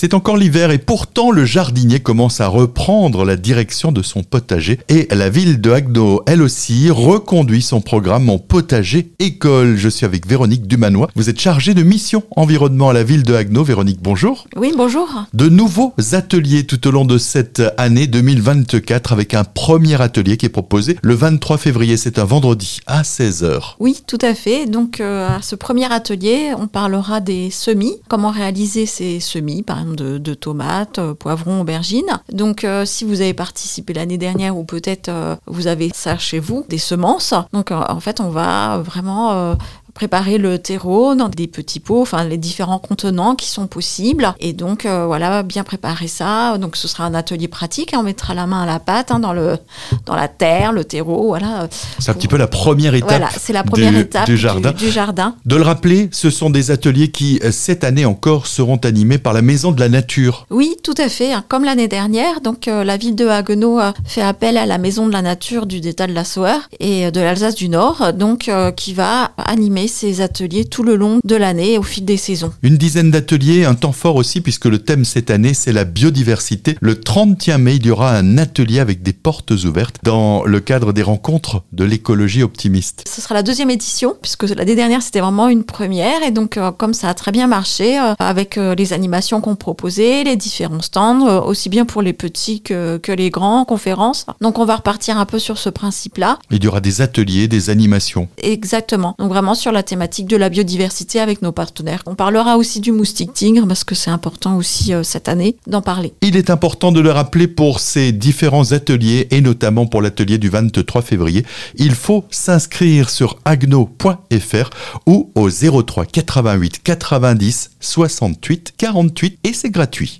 C'est encore l'hiver et pourtant le jardinier commence à reprendre la direction de son potager et la ville de Haguenau, elle aussi, reconduit son programme en potager école. Je suis avec Véronique Dumanois. Vous êtes chargée de mission environnement à la ville de Haguenau. Véronique, bonjour. Oui, bonjour. De nouveaux ateliers tout au long de cette année 2024 avec un premier atelier qui est proposé le 23 février. C'est un vendredi à 16h. Oui, tout à fait. Donc euh, à ce premier atelier, on parlera des semis, comment réaliser ces semis, par exemple de, tomates, euh, poivrons, aubergines. Donc euh, si vous avez participé l'année dernière ou peut-être euh, vous avez ça chez vous, des semences, donc en fait on va vraiment préparer le terreau dans des petits pots, enfin les différents contenants qui sont possibles. Et donc euh, voilà, bien préparer ça. Donc ce sera un atelier pratique. Hein. on mettra la main à la pâte hein, dans le dans la terre, le terreau. Voilà. C'est un petit peu la première étape. Voilà, c'est la première du, étape du jardin. Du, jardin. De le rappeler, ce sont des ateliers qui euh, cette année encore seront animés par la Maison de la Nature. Oui, tout à fait. Hein. Comme l'année dernière, donc euh, la ville de Haguenau fait appel à la Maison de la Nature du Détat de la Sauer et de l'Alsace du Nord, donc qui va animer ces ateliers tout le long de l'année au fil des saisons. Une dizaine d'ateliers, un temps fort aussi puisque le thème cette année c'est la biodiversité. Le 31 mai, il y aura un atelier avec des portes ouvertes dans le cadre des rencontres de l'écologie optimiste. Ce sera la deuxième édition puisque l'année dernière c'était vraiment une première et donc euh, comme ça a très bien marché euh, avec euh, les animations qu'on proposait, les différents stands, aussi bien pour les petits que, que les grands, conférences. Donc on va repartir un peu sur ce principe-là. Il y aura des ateliers, des animations. Exactement. Donc vraiment sur la thématique de la biodiversité avec nos partenaires. On parlera aussi du moustique tigre parce que c'est important aussi euh, cette année d'en parler. Il est important de le rappeler pour ces différents ateliers et notamment pour l'atelier du 23 février. Il faut s'inscrire sur agno.fr ou au 03 88 90 68 48 et c'est gratuit.